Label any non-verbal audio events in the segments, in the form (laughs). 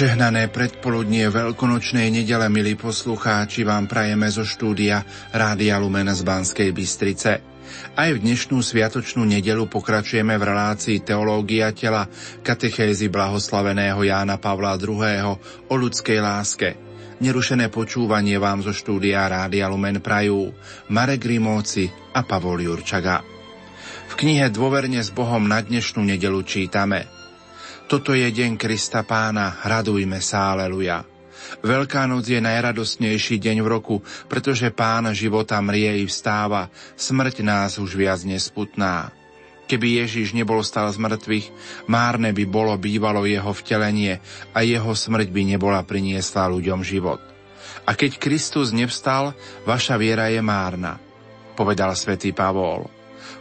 Požehnané predpoludnie veľkonočnej nedele, milí poslucháči, vám prajeme zo štúdia Rádia Lumen z Banskej Bystrice. Aj v dnešnú sviatočnú nedelu pokračujeme v relácii Teológia tela katechézy blahoslaveného Jána Pavla II. o ľudskej láske. Nerušené počúvanie vám zo štúdia Rádia Lumen prajú Marek Rimóci a Pavol Jurčaga. V knihe Dôverne s Bohom na dnešnú nedelu čítame – toto je deň Krista Pána, radujme sa, aleluja. Veľká noc je najradostnejší deň v roku, pretože Pán života mrie i vstáva, smrť nás už viac nesputná. Keby Ježiš nebol stal z mŕtvych, márne by bolo bývalo jeho vtelenie a jeho smrť by nebola priniesla ľuďom život. A keď Kristus nevstal, vaša viera je márna, povedal svätý Pavol.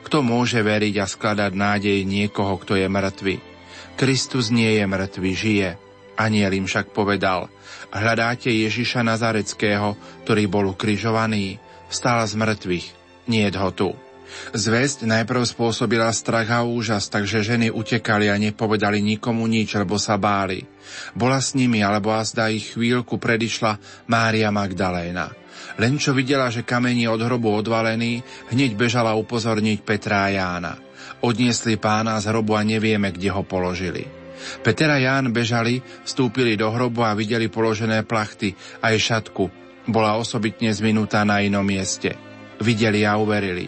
Kto môže veriť a skladať nádej niekoho, kto je mŕtvy? Kristus nie je mŕtvy, žije. Aniel im však povedal, hľadáte Ježiša Nazareckého, ktorý bol ukrižovaný, vstal z mŕtvych, nie ho tu. Zväzť najprv spôsobila strach a úžas, takže ženy utekali a nepovedali nikomu nič, lebo sa báli. Bola s nimi, alebo azda ich chvíľku predišla Mária Magdaléna. Len čo videla, že kameň je od hrobu odvalený, hneď bežala upozorniť Petra a Jána. Odniesli pána z hrobu a nevieme, kde ho položili. Peter a Ján bežali, vstúpili do hrobu a videli položené plachty aj šatku. Bola osobitne zvinutá na inom mieste. Videli a uverili.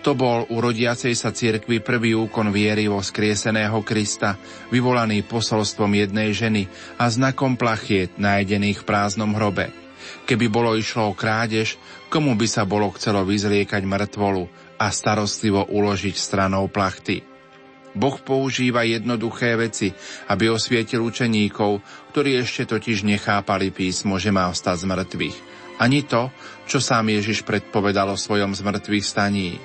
To bol u rodiacej sa cirkvi prvý úkon viery vo skrieseného Krista, vyvolaný posolstvom jednej ženy a znakom plachiet nájdených v prázdnom hrobe. Keby bolo išlo o krádež, komu by sa bolo chcelo vyzliekať mŕtvolu a starostlivo uložiť stranou plachty. Boh používa jednoduché veci, aby osvietil učeníkov, ktorí ešte totiž nechápali písmo, že má vstať z mŕtvych. Ani to, čo sám Ježiš predpovedal o svojom zmrtvých staní.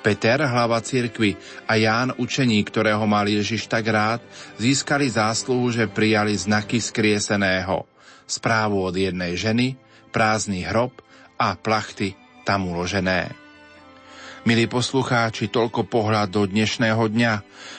Peter, hlava cirkvy, a Ján, učení, ktorého mal Ježiš tak rád, získali zásluhu, že prijali znaky skrieseného. Správu od jednej ženy, prázdny hrob a plachty tam uložené. Milí poslucháči, toľko pohľad do dnešného dňa.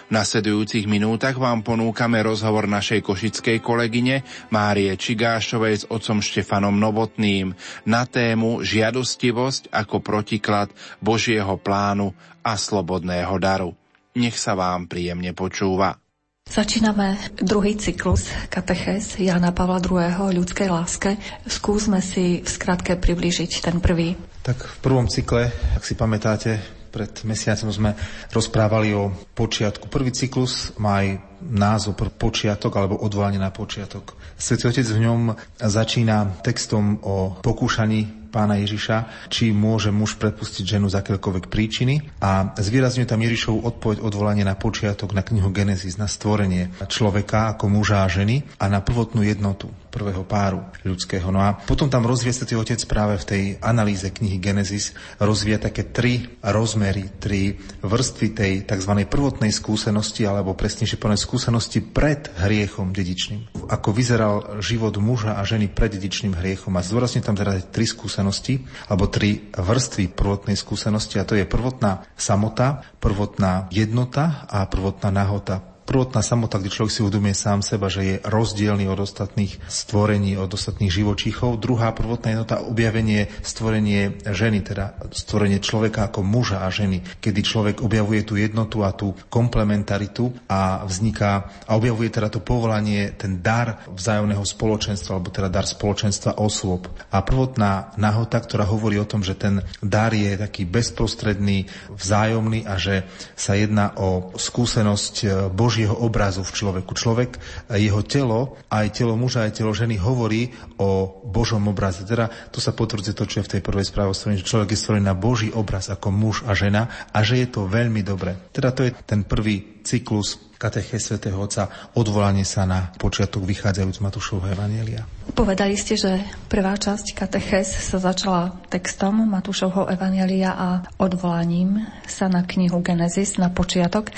V nasledujúcich minútach vám ponúkame rozhovor našej košickej kolegyne Márie Čigášovej s otcom Štefanom Novotným na tému žiadostivosť ako protiklad Božieho plánu a slobodného daru. Nech sa vám príjemne počúva. Začíname druhý cyklus katechez Jana Pavla II. o ľudskej láske. Skúsme si v skratke priblížiť ten prvý. Tak v prvom cykle, ak si pamätáte, pred mesiacom sme rozprávali o počiatku. Prvý cyklus má aj názov počiatok alebo odvolanie na počiatok. Svetý Otec v ňom začína textom o pokúšaní pána Ježiša, či môže muž prepustiť ženu z akékoľvek príčiny a zvýrazňuje tam Ježišov odpoveď odvolanie na počiatok, na knihu Genesis, na stvorenie človeka ako muža a ženy a na prvotnú jednotu prvého páru ľudského. No a potom tam rozvie Svetý Otec práve v tej analýze knihy Genesis, rozvie také tri rozmery, tri vrstvy tej tzv. prvotnej skúsenosti, alebo presnejšie povedané skúsenosti pred hriechom dedičným. Ako vyzeral život muža a ženy pred dedičným hriechom. A zdôrazne tam teda tri skúsenosti, alebo tri vrstvy prvotnej skúsenosti a to je prvotná samota, prvotná jednota a prvotná nahota prvotná samota, kde človek si uvedomuje sám seba, že je rozdielný od ostatných stvorení, od ostatných živočíchov. Druhá prvotná jednota, objavenie, stvorenie ženy, teda stvorenie človeka ako muža a ženy, kedy človek objavuje tú jednotu a tú komplementaritu a vzniká a objavuje teda to povolanie, ten dar vzájomného spoločenstva, alebo teda dar spoločenstva osôb. A prvotná nahota, ktorá hovorí o tom, že ten dar je taký bezprostredný, vzájomný a že sa jedná o skúsenosť Boží Božieho obrazu v človeku. Človek, jeho telo, aj telo muža, aj telo ženy hovorí o Božom obraze. Teda to sa potvrdzuje to, čo je v tej prvej správe že človek je stvorený na Boží obraz ako muž a žena a že je to veľmi dobre. Teda to je ten prvý cyklus kateche svätého Otca, odvolanie sa na počiatok vychádzajúc z Matúšovho Evanielia. Povedali ste, že prvá časť kateches sa začala textom Matúšovho Evanielia a odvolaním sa na knihu Genesis na počiatok.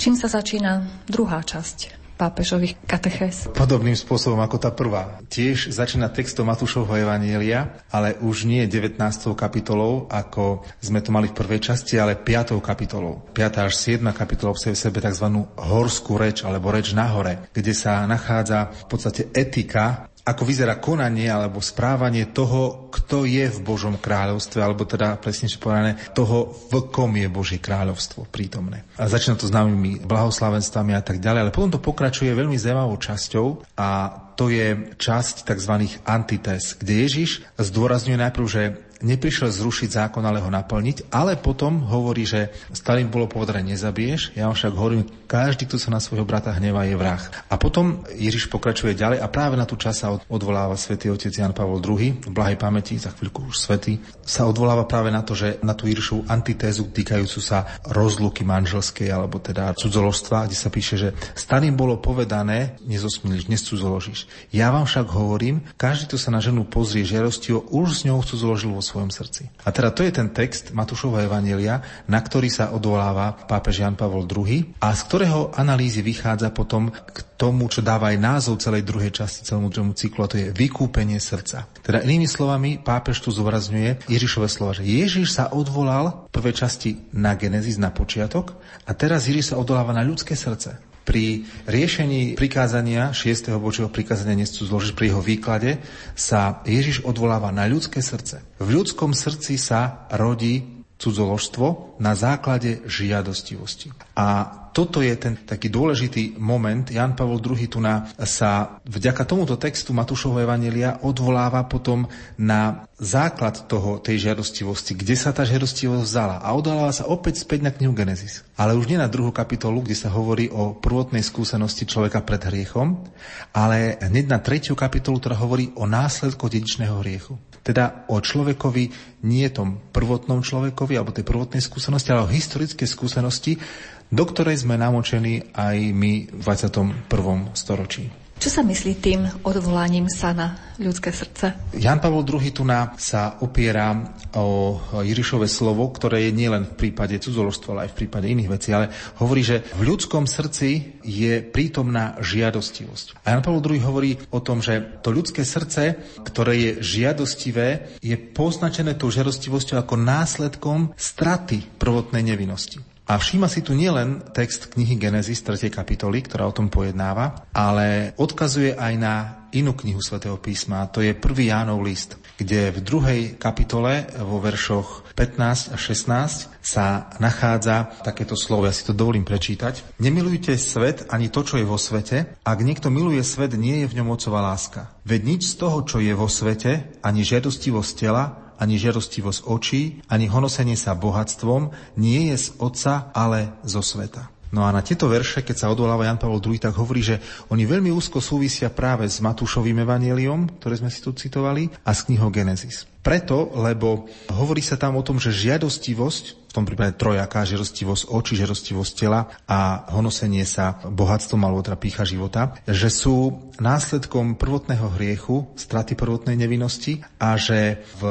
Čím sa začína druhá časť? Pápežových katechéz? Podobným spôsobom ako tá prvá. Tiež začína textom Matúšovho Evanielia, ale už nie 19. kapitolou, ako sme to mali v prvej časti, ale 5. kapitolou. 5. až 7. kapitola obsahuje v sebe tzv. horskú reč, alebo reč na hore, kde sa nachádza v podstate etika ako vyzerá konanie alebo správanie toho, kto je v Božom kráľovstve, alebo teda presnejšie povedané, toho, v kom je Božie kráľovstvo prítomné. A začína to známymi blahoslavenstvami a tak ďalej, ale potom to pokračuje veľmi zaujímavou časťou a to je časť tzv. antités, kde Ježiš zdôrazňuje najprv, že neprišiel zrušiť zákon, ale ho naplniť, ale potom hovorí, že starým bolo povedané nezabiješ, ja vám však hovorím, každý, kto sa na svojho brata hnevá, je vrah. A potom Ježiš pokračuje ďalej a práve na tú čas sa odvoláva svätý otec Jan Pavol II, v blahej pamäti, za chvíľku už svätý, sa odvoláva práve na to, že na tú Ježišovú antitézu týkajúcu sa rozluky manželskej alebo teda cudzoložstva, kde sa píše, že starým bolo povedané, nezosmilíš, nescudzoložíš. Ja vám však hovorím, každý, kto sa na ženu pozrie žiadostivo, už s ňou cudzoložil vo svojom srdci. A teda to je ten text Matúšovho Evanielia, na ktorý sa odvoláva pápež Jan Pavol II a z ktorého analýzy vychádza potom k tomu, čo dáva aj názov celej druhej časti celému druhému cyklu, a to je vykúpenie srdca. Teda inými slovami, pápež tu zúrazňuje Ježišové slova, že Ježiš sa odvolal v prvej časti na Genesis, na počiatok, a teraz Ježiš sa odvoláva na ľudské srdce. Pri riešení prikázania 6. Božieho prikázania nescú zložiť pri jeho výklade sa Ježiš odvoláva na ľudské srdce. V ľudskom srdci sa rodí cudzoložstvo na základe žiadostivosti. A toto je ten taký dôležitý moment. Jan Pavol II tu na, sa vďaka tomuto textu Matúšovho Evanelia odvoláva potom na základ toho, tej žiadostivosti, kde sa tá žiadostivosť vzala. A odvoláva sa opäť späť na knihu Genesis. Ale už nie na druhú kapitolu, kde sa hovorí o prvotnej skúsenosti človeka pred hriechom, ale hneď na tretiu kapitolu, ktorá hovorí o následku dedičného hriechu. Teda o človekovi, nie tom prvotnom človekovi alebo tej prvotnej skúsenosti, ale o historickej skúsenosti, do ktorej sme namočení aj my v 21. storočí. Čo sa myslí tým odvolaním sa na ľudské srdce? Jan Pavol II tu sa opiera o Jirišové slovo, ktoré je nielen v prípade cudzoložstva, ale aj v prípade iných vecí, ale hovorí, že v ľudskom srdci je prítomná žiadostivosť. A Jan Pavol II hovorí o tom, že to ľudské srdce, ktoré je žiadostivé, je poznačené tou žiadostivosťou ako následkom straty prvotnej nevinnosti. A všíma si tu nielen text knihy Genesis 3. kapitoly, ktorá o tom pojednáva, ale odkazuje aj na inú knihu svätého písma, to je 1. Jánov list, kde v druhej kapitole vo veršoch 15 a 16 sa nachádza takéto slovo, ja si to dovolím prečítať. Nemilujte svet ani to, čo je vo svete. Ak niekto miluje svet, nie je v ňom otcová láska. Veď nič z toho, čo je vo svete, ani žiadostivosť tela, ani žiarostivosť očí, ani honosenie sa bohatstvom nie je z Otca, ale zo sveta. No a na tieto verše, keď sa odvoláva Jan Pavel II, tak hovorí, že oni veľmi úzko súvisia práve s Matúšovým evaneliom, ktoré sme si tu citovali, a s knihou Genesis. Preto, lebo hovorí sa tam o tom, že žiadostivosť, v tom prípade trojaká, žiadostivosť očí, žiadostivosť tela a honosenie sa bohatstvom alebo teda pícha života, že sú následkom prvotného hriechu, straty prvotnej nevinnosti a že v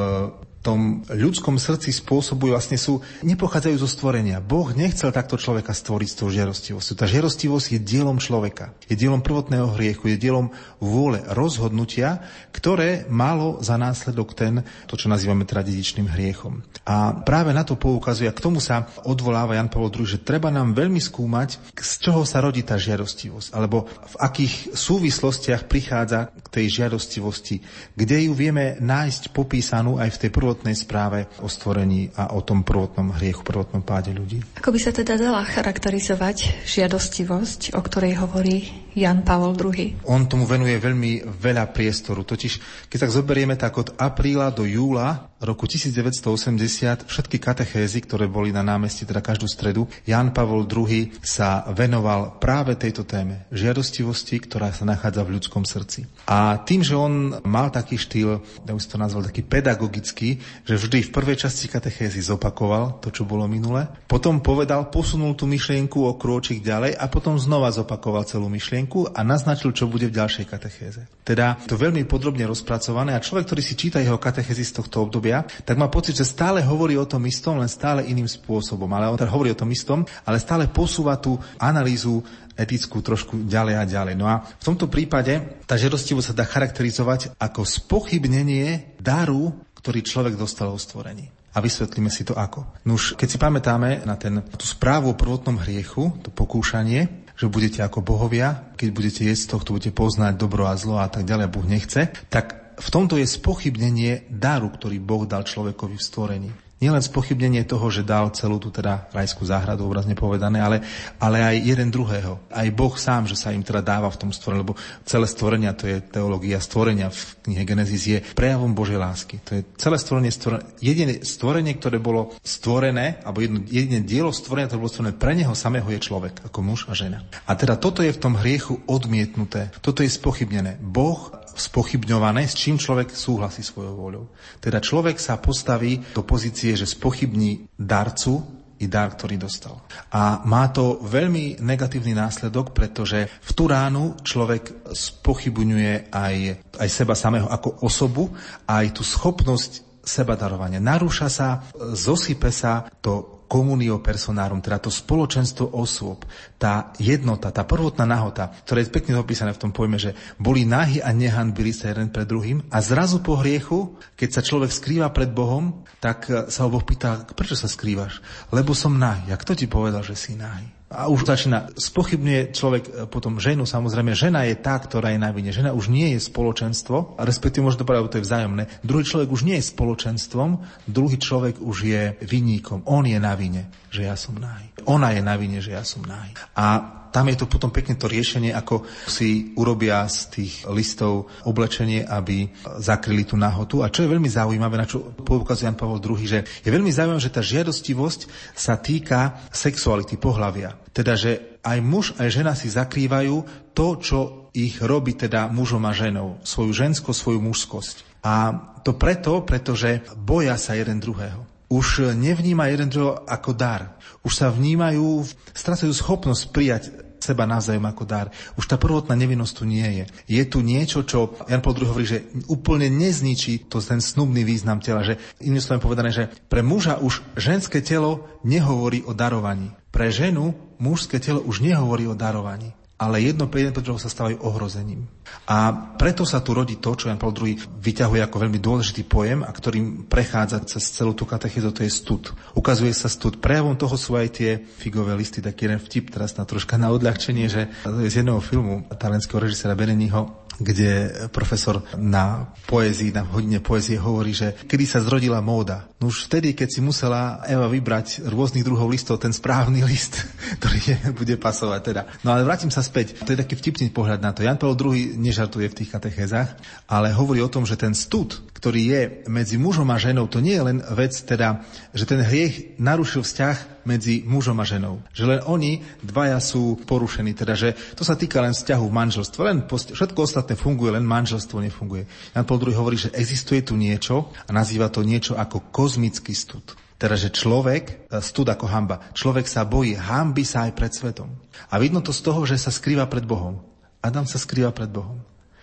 tom ľudskom srdci spôsobujú, vlastne sú, nepochádzajú zo stvorenia. Boh nechcel takto človeka stvoriť s tou žierostivosťou. Tá žierostivosť je dielom človeka. Je dielom prvotného hriechu, je dielom vôle, rozhodnutia, ktoré malo za následok ten, to čo nazývame tradičným hriechom. A práve na to poukazuje, a k tomu sa odvoláva Jan Pavel II, že treba nám veľmi skúmať, z čoho sa rodí tá žiarostivosť, alebo v akých súvislostiach prichádza k tej žiarostivosti, kde ju vieme nájsť popísanú aj v tej prvotnej prvotnej správe o stvorení a o tom prvotnom hriechu, prvotnom páde ľudí. Ako by sa teda dala charakterizovať žiadostivosť, o ktorej hovorí Jan Pavol II? On tomu venuje veľmi veľa priestoru. Totiž, keď sa zoberieme tak od apríla do júla roku 1980 všetky katechézy, ktoré boli na námestí, teda každú stredu, Jan Pavol II sa venoval práve tejto téme, žiadostivosti, ktorá sa nachádza v ľudskom srdci. A tým, že on mal taký štýl, ja už to nazval taký pedagogický, že vždy v prvej časti katechézy zopakoval to, čo bolo minule, potom povedal, posunul tú myšlienku o krôčik ďalej a potom znova zopakoval celú myšlienku a naznačil, čo bude v ďalšej katechéze. Teda to veľmi podrobne rozpracované a človek, ktorý si číta jeho katechézy z tohto obdobia, tak má pocit, že stále hovorí o tom istom, len stále iným spôsobom. Ale on teda hovorí o tom istom, ale stále posúva tú analýzu etickú trošku ďalej a ďalej. No a v tomto prípade tá žiadostivosť sa dá charakterizovať ako spochybnenie daru, ktorý človek dostal o stvorení. A vysvetlíme si to ako. Nuž, keď si pamätáme na ten, tú správu o prvotnom hriechu, to pokúšanie, že budete ako bohovia, keď budete jesť tohto, budete poznať dobro a zlo a tak ďalej, Boh nechce, tak v tomto je spochybnenie daru, ktorý Boh dal človekovi v stvorení nielen spochybnenie toho, že dal celú tú teda rajskú záhradu, obrazne povedané, ale, ale aj jeden druhého. Aj Boh sám, že sa im teda dáva v tom stvorení, lebo celé stvorenia, to je teológia stvorenia v knihe Genesis, je prejavom Božej lásky. To je celé stvorenie, stvorenie jediné stvorenie, ktoré bolo stvorené, alebo jedno, jediné dielo stvorenia, ktoré bolo stvorené pre neho samého je človek, ako muž a žena. A teda toto je v tom hriechu odmietnuté, toto je spochybnené. Boh spochybňované, s čím človek súhlasí svojou voľou. Teda človek sa postaví do pozície, že spochybní darcu i dar, ktorý dostal. A má to veľmi negatívny následok, pretože v tú ránu človek spochybňuje aj, aj seba samého ako osobu, aj tú schopnosť seba darovania. Narúša sa, zosype sa to komunio personárum, teda to spoločenstvo osôb, tá jednota, tá prvotná nahota, ktorá je pekne opísané v tom pojme, že boli nahy a nehanbili sa jeden pred druhým a zrazu po hriechu, keď sa človek skrýva pred Bohom, tak sa ho Boh pýta, prečo sa skrývaš? Lebo som nahý. A kto ti povedal, že si nahý? A už začína, spochybňuje človek e, potom ženu, samozrejme, žena je tá, ktorá je na vine. Žena už nie je spoločenstvo, a respektíve možno povedať, to je vzájomné. Druhý človek už nie je spoločenstvom, druhý človek už je vinníkom. On je na vine, že ja som náj. Ona je na vine, že ja som náj. A tam je to potom pekne to riešenie, ako si urobia z tých listov oblečenie, aby zakryli tú nahotu. A čo je veľmi zaujímavé, na čo poukazuje Jan Pavel II, že je veľmi zaujímavé, že tá žiadostivosť sa týka sexuality, pohlavia. Teda, že aj muž, aj žena si zakrývajú to, čo ich robí teda mužom a ženou. Svoju ženskosť, svoju mužskosť. A to preto, pretože boja sa jeden druhého už nevníma jeden druhého ako dar. Už sa vnímajú, stracajú schopnosť prijať seba navzájom ako dar. Už tá prvotná nevinnosť tu nie je. Je tu niečo, čo Jan Paul II hovorí, že úplne nezničí to ten snubný význam tela. Že, iným slovom povedané, že pre muža už ženské telo nehovorí o darovaní. Pre ženu mužské telo už nehovorí o darovaní ale jedno pre jeden sa stávajú ohrozením. A preto sa tu rodí to, čo Jan Paul II vyťahuje ako veľmi dôležitý pojem a ktorým prechádza cez celú tú katechizu, to je stud. Ukazuje sa stud. Prejavom toho sú aj tie figové listy, taký jeden vtip teraz na troška na odľahčenie, že z jedného filmu talenského režisera Beneniho, kde profesor na poézii, na hodine poézie hovorí, že kedy sa zrodila móda. No už vtedy, keď si musela Eva vybrať rôznych druhov listov, ten správny (laughs) list, ktorý je, bude pasovať teda. No ale vrátim sa späť. To je taký vtipný pohľad na to. Jan Paul II nežartuje v tých katechézach, ale hovorí o tom, že ten stud, ktorý je medzi mužom a ženou, to nie je len vec teda, že ten hriech narušil vzťah medzi mužom a ženou. Že len oni dvaja sú porušení, teda že to sa týka len vzťahu v manželstve. Len post- všetko ostatné funguje, len manželstvo nefunguje. Jan Paul II hovorí, že existuje tu niečo a nazýva to niečo ako kozmický stud. Teda, že človek, e, stud ako hamba, človek sa bojí, hamby sa aj pred svetom. A vidno to z toho, že sa skrýva pred Bohom. Adam sa skrýva pred Bohom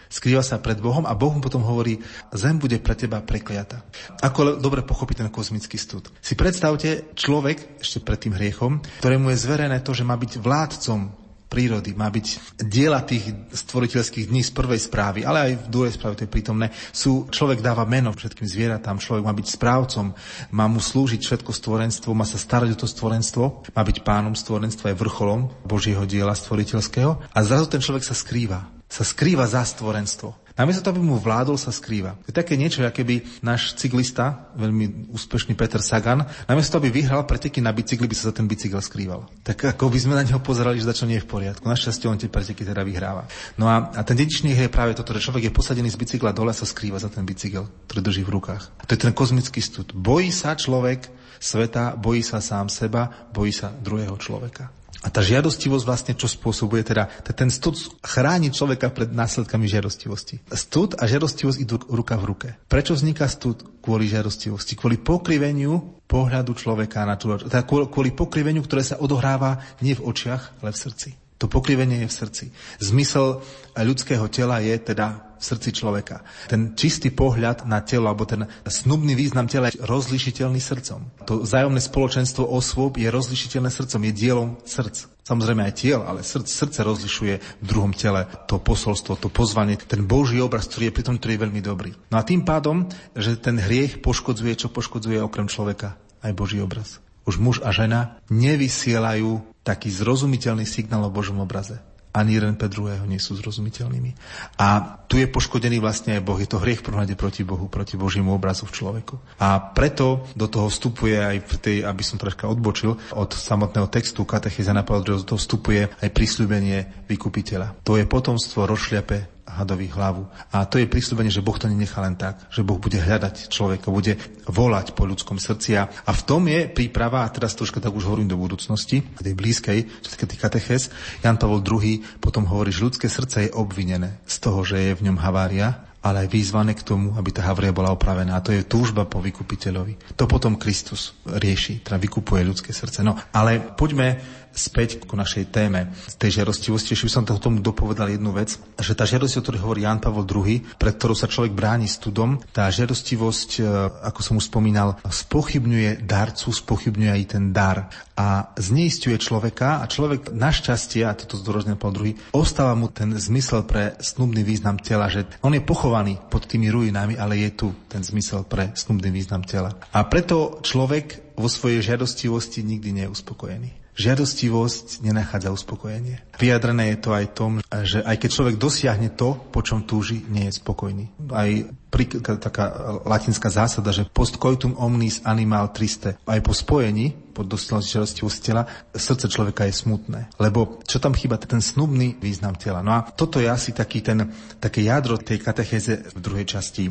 skrýva sa pred Bohom a Boh mu potom hovorí, zem bude pre teba prekliata. Ako dobre pochopiť ten kozmický stud. Si predstavte človek, ešte pred tým hriechom, ktorému je zverené to, že má byť vládcom prírody, má byť diela tých stvoriteľských dní z prvej správy, ale aj v druhej správe to je prítomné, sú, človek dáva meno všetkým zvieratám, človek má byť správcom, má mu slúžiť všetko stvorenstvo, má sa starať o to stvorenstvo, má byť pánom stvorenstva, je vrcholom Božieho diela stvoriteľského a zrazu ten človek sa skrýva sa skrýva za stvorenstvo. Namiesto toho, aby mu vládol, sa skrýva. Je také niečo, ako by náš cyklista, veľmi úspešný Peter Sagan, namiesto toho, aby vyhral preteky na bicykli, by sa za ten bicykel skrýval. Tak ako by sme na neho pozerali, že za čo nie je v poriadku. Našťastie on tie preteky teda vyhráva. No a, a ten dedičný je práve toto, že človek je posadený z bicykla dole a sa skrýva za ten bicykel, ktorý drží v rukách. A to je ten kozmický stud. Bojí sa človek sveta, bojí sa sám seba, bojí sa druhého človeka. A tá žiadostivosť vlastne čo spôsobuje teda, ten stud chráni človeka pred následkami žiadostivosti. Stud a žiadostivosť idú ruka v ruke. Prečo vzniká stud? Kvôli žiadostivosti, kvôli pokriveniu pohľadu človeka na človek, teda kvôli pokriveniu, ktoré sa odohráva nie v očiach, ale v srdci. To pokrivenie je v srdci. Zmysel ľudského tela je teda v srdci človeka. Ten čistý pohľad na telo, alebo ten snubný význam tela je rozlišiteľný srdcom. To vzájomné spoločenstvo osôb je rozlišiteľné srdcom, je dielom srdc. Samozrejme aj tiel, ale srdce, srdce rozlišuje v druhom tele to posolstvo, to pozvanie, ten Boží obraz, ktorý je pritom, ktorý je veľmi dobrý. No a tým pádom, že ten hriech poškodzuje, čo poškodzuje okrem človeka, aj Boží obraz. Už muž a žena nevysielajú taký zrozumiteľný signál o Božom obraze ani jeden pre druhého nie sú zrozumiteľnými. A tu je poškodený vlastne aj Boh. Je to hriech v proti Bohu, proti Božiemu obrazu v človeku. A preto do toho vstupuje aj v tej, aby som troška odbočil od samotného textu katecheza na do toho vstupuje aj prisľúbenie vykupiteľa. To je potomstvo rozšľape hadovi hlavu. A to je prísľubenie, že Boh to nenechá len tak, že Boh bude hľadať človeka, bude volať po ľudskom srdci. A, v tom je príprava, a teraz troška tak už hovorím do budúcnosti, tej blízkej, čo sa tých Jan Pavel II potom hovorí, že ľudské srdce je obvinené z toho, že je v ňom havária, ale aj vyzvané k tomu, aby tá havria bola opravená. A to je túžba po vykupiteľovi. To potom Kristus rieši, teda vykupuje ľudské srdce. No, ale poďme späť k našej téme tej žiarostivosti. Ešte by som tomu dopovedal jednu vec, že tá žiarostivosť, o ktorej hovorí Jan Pavel II, pre ktorú sa človek bráni studom, tá žiarostivosť, e, ako som už spomínal, spochybňuje darcu, spochybňuje aj ten dar a zneistuje človeka a človek našťastie, a toto zdôrazňuje Pavel II, ostáva mu ten zmysel pre snubný význam tela, že on je pochovaný pod tými ruinami, ale je tu ten zmysel pre snubný význam tela. A preto človek vo svojej žiadostivosti nikdy nie je uspokojený. Žiadostivosť nenachádza uspokojenie. Vyjadrené je to aj tom, že aj keď človek dosiahne to, po čom túži, nie je spokojný. Aj pri, taká latinská zásada, že post coitum omnis animal triste. Aj po spojení, po dosiahnutie tela, srdce človeka je smutné. Lebo čo tam chýba, ten snubný význam tela. No a toto je asi taký ten, také jadro tej katechéze v druhej časti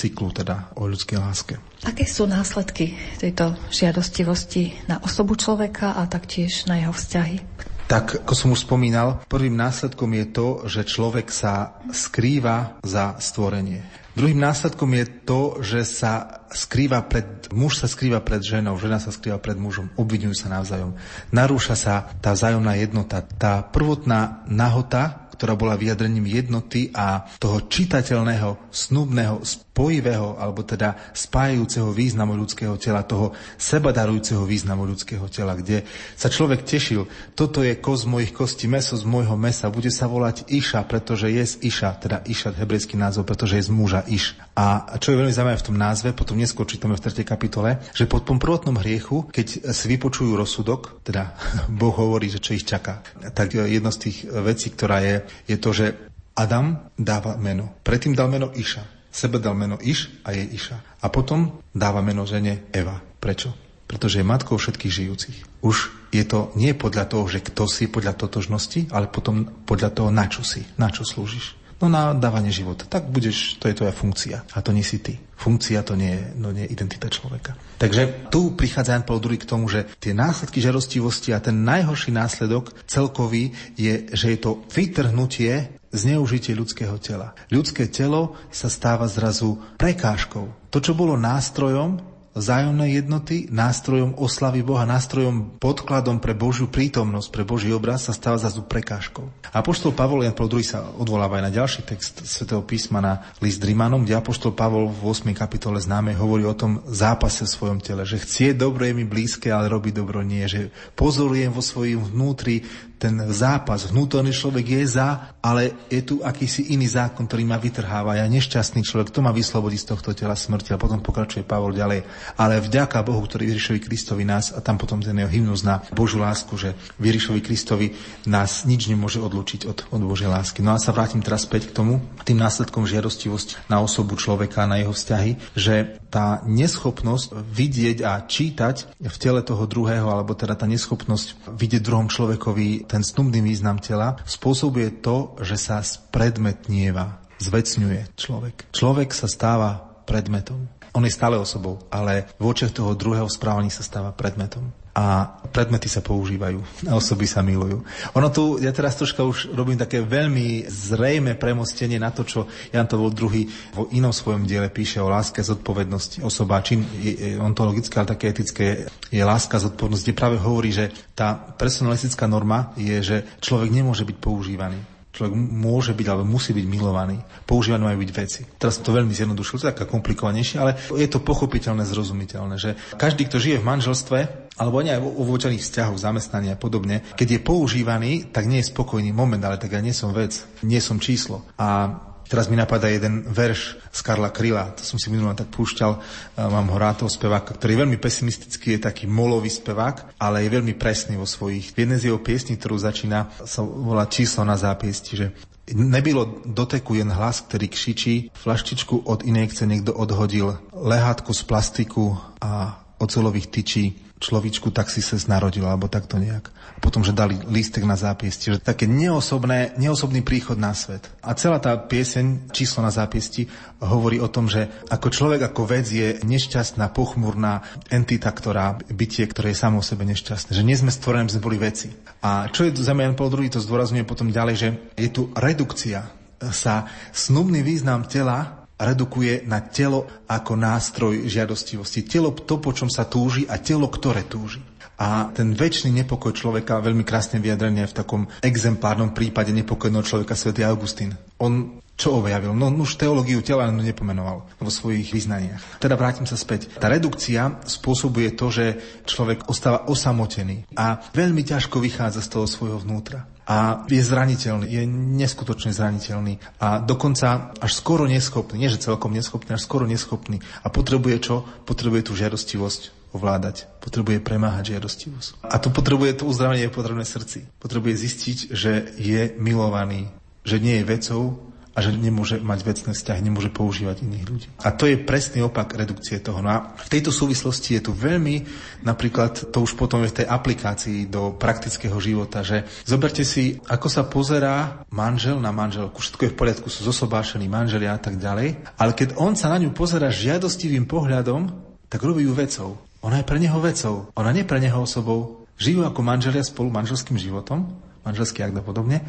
cyklu, teda o ľudskej láske. Aké sú následky tejto žiadostivosti na osobu človeka a taktiež na jeho vzťahy? Tak, ako som už spomínal, prvým následkom je to, že človek sa skrýva za stvorenie. Druhým následkom je to, že sa skrýva pred, muž sa skrýva pred ženou, žena sa skrýva pred mužom, obvinujú sa navzájom. Narúša sa tá vzájomná jednota. Tá prvotná nahota, ktorá bola vyjadrením jednoty a toho čitateľného, snubného, spojivého, alebo teda spájajúceho významu ľudského tela, toho sebadarujúceho významu ľudského tela, kde sa človek tešil, toto je koz mojich kostí, meso z môjho mesa, bude sa volať Iša, pretože je z Iša, teda Iša, hebrejský názov, pretože je z muža Iš. A čo je veľmi zaujímavé v tom názve, potom neskôr čítame v 3. kapitole, že po tom prvotnom hriechu, keď si vypočujú rozsudok, teda (laughs) Boh hovorí, že čo ich čaká, tak jedna z tých vecí, ktorá je, je to, že Adam dáva meno. Predtým dal meno Iša. Sebe dal meno Iš a je Iša. A potom dáva meno žene Eva. Prečo? Pretože je matkou všetkých žijúcich. Už je to nie podľa toho, že kto si podľa totožnosti, ale potom podľa toho, na čo si, na čo slúžiš. No na dávanie života. Tak budeš, to je tvoja funkcia. A to nie si ty. Funkcia to nie je, no nie je identita človeka. Takže tu prichádza Jan Paul II k tomu, že tie následky žarostivosti a ten najhorší následok celkový je, že je to vytrhnutie zneužitie ľudského tela. Ľudské telo sa stáva zrazu prekážkou. To, čo bolo nástrojom, vzájomnej jednoty, nástrojom oslavy Boha, nástrojom podkladom pre Božiu prítomnosť, pre Boží obraz sa stáva zrazu prekážkou. Apoštol Pavol Jan II sa odvoláva aj na ďalší text svätého písma na list Rimanom, kde apoštol Pavol v 8. kapitole známe hovorí o tom zápase v svojom tele, že chcie dobro je mi blízke, ale robí dobro nie, že pozorujem vo svojom vnútri ten zápas, vnútorný človek je za, ale je tu akýsi iný zákon, ktorý ma vytrháva. Ja nešťastný človek, to ma vyslobodí z tohto tela smrti. A potom pokračuje Pavol ďalej. Ale vďaka Bohu, ktorý Ježišovi Kristovi nás, a tam potom ten jeho hymnus na Božú lásku, že Ježišovi Kristovi nás nič nemôže odlučiť od, od Božej lásky. No a sa vrátim teraz späť k tomu, tým následkom žiadostivosť na osobu človeka, na jeho vzťahy, že tá neschopnosť vidieť a čítať v tele toho druhého, alebo teda tá neschopnosť vidieť druhom človekovi ten snubný význam tela spôsobuje to, že sa spredmetnieva, zvecňuje človek. Človek sa stáva predmetom. On je stále osobou, ale v očiach toho druhého správaní sa stáva predmetom a predmety sa používajú a osoby sa milujú. Ono tu, ja teraz troška už robím také veľmi zrejme premostenie na to, čo Jan Pavel II vo inom svojom diele píše o láske zodpovednosti osoba, čím je ontologické, ale také etické je láska zodpovednosť, kde práve hovorí, že tá personalistická norma je, že človek nemôže byť používaný človek môže byť alebo musí byť milovaný. Používané majú byť veci. Teraz som to veľmi zjednodušil, to je taká komplikovanejšie, ale je to pochopiteľné, zrozumiteľné, že každý, kto žije v manželstve, alebo aj vo vočených vzťahoch, zamestnaní a podobne, keď je používaný, tak nie je spokojný moment, ale tak ja nie som vec, nie som číslo. A Teraz mi napadá jeden verš z Karla Kryla, to som si minulé tak púšťal, mám ho rád toho speváka, ktorý je veľmi pesimistický, je taký molový spevák, ale je veľmi presný vo svojich. V jednej z jeho piesní, ktorú začína, sa volá Číslo na zápiesti, že Nebylo doteku jen hlas, ktorý kšičí, flaštičku od inej chce niekto odhodil, lehátku z plastiku a ocelových tyčí človíčku, tak si sa narodil, alebo takto nejak. A potom, že dali lístek na zápiesti, že také neosobné, neosobný príchod na svet. A celá tá pieseň, číslo na zápiesti, hovorí o tom, že ako človek, ako vec je nešťastná, pochmurná entita, ktorá, bytie, ktoré je samo o sebe nešťastné. Že nie sme stvorení, sme boli veci. A čo je za Jan Paul II, to zdôrazňuje potom ďalej, že je tu redukcia sa snubný význam tela redukuje na telo ako nástroj žiadostivosti. Telo to, po čom sa túži a telo, ktoré túži. A ten väčší nepokoj človeka, veľmi krásne vyjadrené v takom exemplárnom prípade nepokojného človeka svätý Augustín. On čo objavil? No už teológiu tela nepomenoval vo svojich vyznaniach. Teda vrátim sa späť. Tá redukcia spôsobuje to, že človek ostáva osamotený a veľmi ťažko vychádza z toho svojho vnútra a je zraniteľný, je neskutočne zraniteľný a dokonca až skoro neschopný, nie že celkom neschopný, až skoro neschopný a potrebuje čo? Potrebuje tú žiadostivosť ovládať. Potrebuje premáhať žiadostivosť. A to potrebuje, to uzdravenie je potrebné srdci. Potrebuje zistiť, že je milovaný, že nie je vecou, že nemôže mať vecné vzťahy, nemôže používať iných ľudí. A to je presný opak redukcie toho. No a v tejto súvislosti je tu veľmi, napríklad to už potom je v tej aplikácii do praktického života, že zoberte si, ako sa pozerá manžel na manželku. Všetko je v poriadku, sú zosobášení manželia a tak ďalej. Ale keď on sa na ňu pozera žiadostivým pohľadom, tak robí ju vecou. Ona je pre neho vecou. Ona nie pre neho osobou. Žijú ako manželia spolu manželským životom, manželský akt a podobne.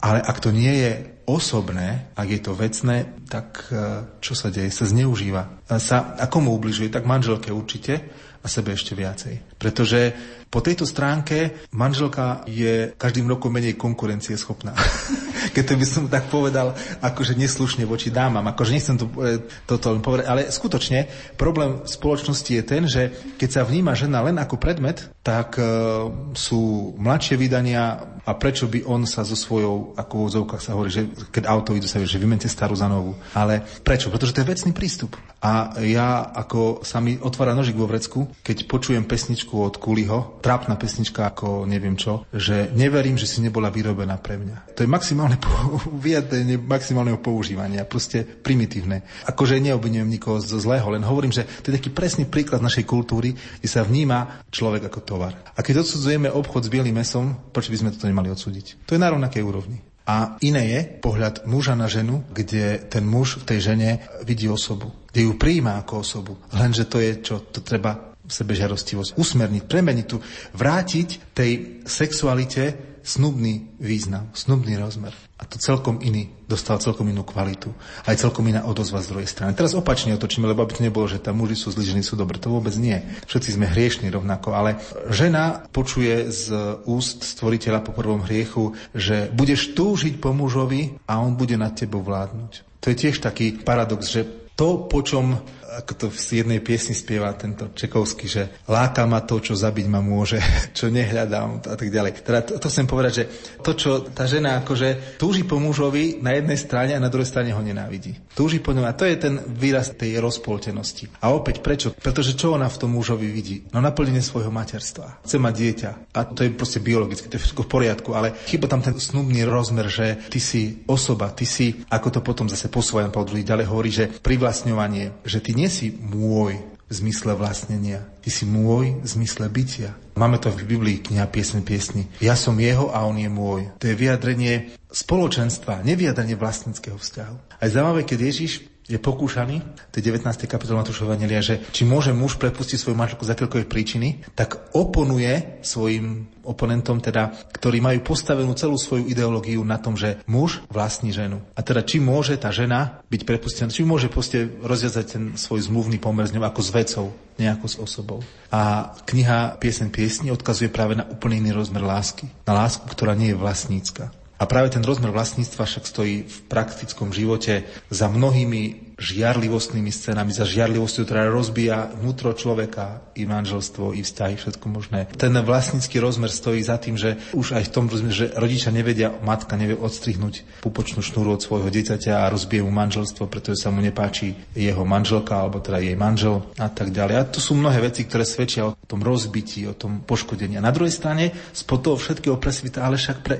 Ale ak to nie je osobné, ak je to vecné, tak e, čo sa deje? Sa zneužíva. Sa, a komu ubližuje? Tak manželke určite a sebe ešte viacej. Pretože po tejto stránke manželka je každým rokom menej konkurencieschopná. (laughs) Keď to by som tak povedal, akože neslušne voči dámam. Akože nechcem to, e, toto len povedať, ale skutočne problém spoločnosti je ten, že keď sa vníma žena len ako predmet, tak e, sú mladšie vydania a prečo by on sa so svojou, ako v úzovkách sa hovorí, že keď auto idú sa vie, že vymente starú za novú. Ale prečo? Pretože to je vecný prístup. A ja, ako sa mi otvára nožik vo vrecku, keď počujem pesničku od Kuliho, trápna pesnička ako neviem čo, že neverím, že si nebola vyrobená pre mňa. To je maximálne po- (laughs) vyjadrenie maximálneho používania, proste primitívne. Akože neobvinujem nikoho zo zlého, len hovorím, že to je taký presný príklad našej kultúry, kde sa vníma človek ako tovar. A keď odsudzujeme obchod s bielým mesom, prečo by sme toto nemali odsúdiť? To je na rovnakej úrovni. A iné je pohľad muža na ženu, kde ten muž v tej žene vidí osobu, kde ju prijíma ako osobu. Lenže to je čo? To treba sebežiarostivosť usmerniť, premeniť tu, vrátiť tej sexualite snubný význam, snubný rozmer. A to celkom iný, dostal celkom inú kvalitu. Aj celkom iná odozva z druhej strany. Teraz opačne otočíme, lebo aby to nebolo, že tam muži sú zlí, ženy sú dobré. To vôbec nie. Všetci sme hriešni rovnako, ale žena počuje z úst stvoriteľa po prvom hriechu, že budeš túžiť po mužovi a on bude nad tebou vládnuť. To je tiež taký paradox, že to, po čom ako to v jednej piesni spieva tento Čekovský, že láka ma to, čo zabiť ma môže, (laughs) čo nehľadám a tak ďalej. Teda to, to chcem povedať, že to, čo tá žena akože túži po mužovi na jednej strane a na druhej strane ho nenávidí. Túži po ňom a to je ten výraz tej rozpoltenosti. A opäť prečo? Pretože čo ona v tom mužovi vidí? No naplnenie svojho materstva. Chce mať dieťa. A to je proste biologicky, to je všetko v poriadku, ale chyba tam ten snubný rozmer, že ty si osoba, ty si, ako to potom zase posúva Paul druhý ďalej hovorí, že privlastňovanie, že ty nie si môj v zmysle vlastnenia. Ty si môj v zmysle bytia. Máme to v Biblii, kniha Piesne piesni. Ja som jeho a on je môj. To je vyjadrenie spoločenstva, nevyjadrenie vlastníckého vzťahu. Aj zaujímavé, keď Ježiš je pokúšaný, to je 19. kapitola Matúšova Evangelia, že či môže muž prepustiť svoju manželku z akékoľvek príčiny, tak oponuje svojim oponentom, teda, ktorí majú postavenú celú svoju ideológiu na tom, že muž vlastní ženu. A teda či môže tá žena byť prepustená, či môže proste rozviazať ten svoj zmluvný pomer s ňou ako s vecou, nejako s osobou. A kniha Piesen piesni odkazuje práve na úplný iný rozmer lásky. Na lásku, ktorá nie je vlastnícka A práve ten rozmer vlastníctva však stojí v praktickom živote za mnohými žiarlivostnými scénami, za žiarlivosťou, ktorá rozbíja vnútro človeka, i manželstvo, i vzťahy, všetko možné. Ten vlastnícky rozmer stojí za tým, že už aj v tom rozmer, že rodičia nevedia, matka nevie odstrihnúť pupočnú šnúru od svojho dieťaťa a rozbije mu manželstvo, pretože sa mu nepáči jeho manželka alebo teda jej manžel a tak ďalej. A to sú mnohé veci, ktoré svedčia o tom rozbití, o tom poškodení. A na druhej strane, spod toho všetkého presvita, ale však pre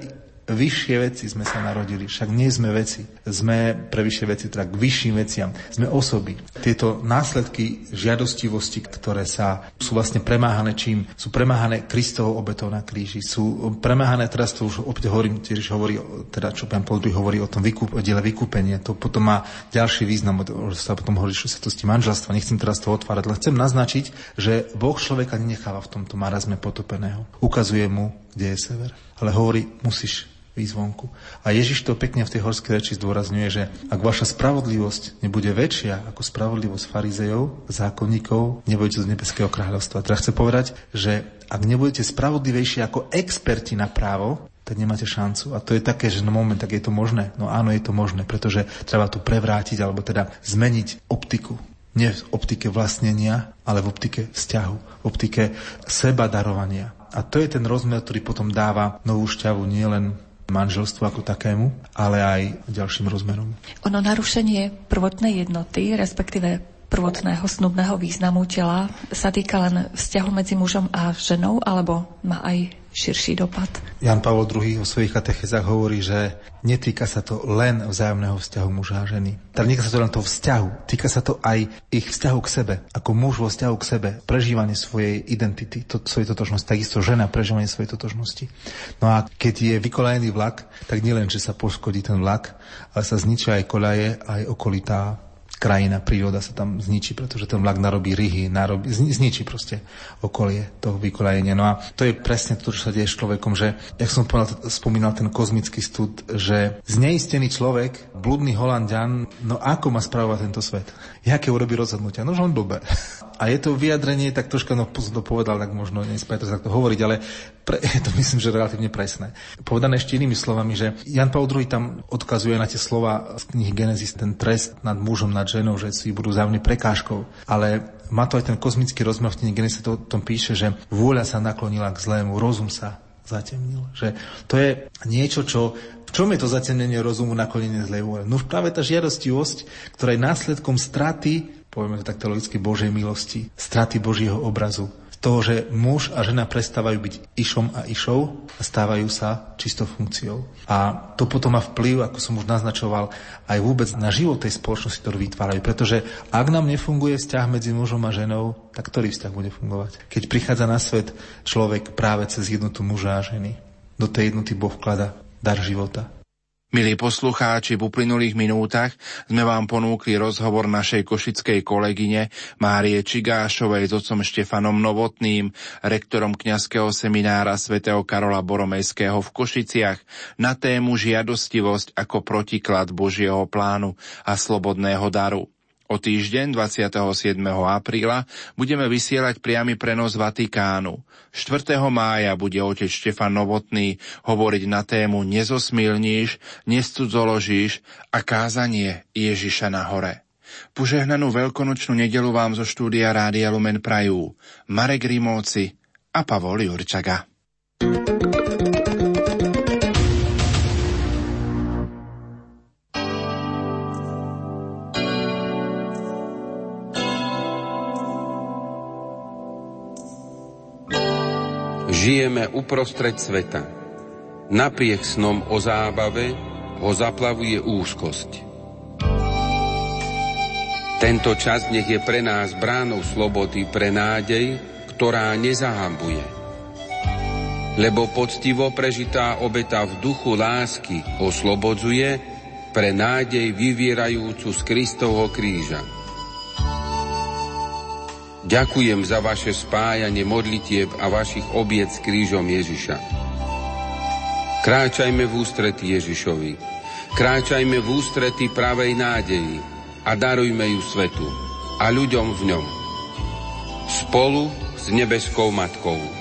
vyššie veci sme sa narodili, však nie sme veci. Sme pre vyššie veci, teda k vyšším veciam. Sme osoby. Tieto následky žiadostivosti, ktoré sa sú vlastne premáhané čím? Sú premáhané Kristovou obetou na kríži. Sú premáhané, teraz to už opäť hovorím, tiež hovorí, teda čo pán Poldruj hovorí o tom vykúp, o diele vykúpenia. To potom má ďalší význam, sa potom hovorí o svetosti manželstva. Nechcem teraz to otvárať, ale chcem naznačiť, že Boh človeka nenecháva v tomto marazme potopeného. Ukazuje mu, kde je sever. Ale hovorí, musíš výzvonku. A Ježiš to pekne v tej horskej reči zdôrazňuje, že ak vaša spravodlivosť nebude väčšia ako spravodlivosť farizejov, zákonníkov, nebudete z nebeského kráľovstva. Teda chce povedať, že ak nebudete spravodlivejší ako experti na právo, tak nemáte šancu. A to je také, že no moment, tak je to možné. No áno, je to možné, pretože treba tu prevrátiť, alebo teda zmeniť optiku. Nie v optike vlastnenia, ale v optike vzťahu, v optike seba darovania. A to je ten rozmer, ktorý potom dáva novú šťavu nielen manželstvu ako takému, ale aj ďalším rozmerom. Ono narušenie prvotnej jednoty, respektíve prvotného snubného významu tela sa týka len vzťahu medzi mužom a ženou, alebo má aj širší dopad. Jan Pavol II vo svojich katechezách hovorí, že netýka sa to len vzájomného vzťahu muža a ženy. Tak netýka sa to len toho vzťahu, týka sa to aj ich vzťahu k sebe. Ako muž vo vzťahu k sebe, prežívanie svojej identity, to, svojej totožnosti, takisto žena prežívanie svojej totožnosti. No a keď je vykolajený vlak, tak nielen, že sa poškodí ten vlak, ale sa zničia aj koľaje, aj okolitá krajina, príroda sa tam zničí, pretože ten vlak narobí ryhy, narobí, zničí proste okolie toho vykolajenia. No a to je presne to, čo sa deje s človekom, že, jak som povedal, spomínal ten kozmický stud, že zneistený človek, blúdny holandian, no ako má spravovať tento svet? Jaké urobí rozhodnutia? No, že on blbe. A je to vyjadrenie, tak troška, no som to povedal, tak možno nespája to takto hovoriť, ale pre, (laughs) je to myslím, že relatívne presné. Povedané ešte inými slovami, že Jan Paul II tam odkazuje na tie slova z knihy Genesis, ten trest nad mužom, nad ženou, že si budú zájomne prekážkou. Ale má to aj ten kozmický rozmer v knihe Genesis, to tom píše, že vôľa sa naklonila k zlému, rozum sa zatemnil. Že to je niečo, čo v čom je to zatemnenie rozumu naklonenie zlej vôle? No práve tá žiadostivosť, ktorá je následkom straty povieme to tak teologicky, Božej milosti, straty Božieho obrazu. Toho, že muž a žena prestávajú byť išom a išou a stávajú sa čisto funkciou. A to potom má vplyv, ako som už naznačoval, aj vôbec na život tej spoločnosti, ktorú vytvárajú. Pretože ak nám nefunguje vzťah medzi mužom a ženou, tak ktorý vzťah bude fungovať? Keď prichádza na svet človek práve cez jednotu muža a ženy, do tej jednoty Boh vklada dar života. Milí poslucháči, v uplynulých minútach sme vám ponúkli rozhovor našej košickej kolegyne Márie Čigášovej s otcom Štefanom Novotným, rektorom kňazského seminára svätého Karola Boromejského v Košiciach na tému žiadostivosť ako protiklad Božieho plánu a slobodného daru. O týždeň 27. apríla budeme vysielať priamy prenos Vatikánu. 4. mája bude otec Štefan Novotný hovoriť na tému Nezosmilníš, nescudzoložíš a kázanie Ježiša na hore. Požehnanú veľkonočnú nedelu vám zo štúdia Rádia Lumen prajú Marek Rimóci a Pavol Jurčaga. thank you Žijeme uprostred sveta. Napriek snom o zábave ho zaplavuje úzkosť. Tento čas nech je pre nás bránou slobody pre nádej, ktorá nezahambuje. Lebo poctivo prežitá obeta v duchu lásky oslobodzuje pre nádej vyvierajúcu z Kristovho kríža. Ďakujem za vaše spájanie modlitieb a vašich obiec krížom Ježiša. Kráčajme v ústrety Ježišovi. Kráčajme v ústrety pravej nádeji a darujme ju svetu a ľuďom v ňom. Spolu s nebeskou matkou.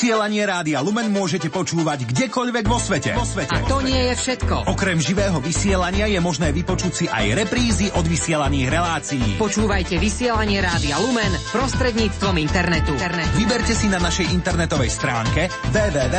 Vysielanie Rádia Lumen môžete počúvať kdekoľvek vo svete. Vo svete. A to nie je všetko. Okrem živého vysielania je možné vypočuť si aj reprízy od vysielaných relácií. Počúvajte vysielanie Rádia Lumen prostredníctvom internetu. Vyberte si na našej internetovej stránke www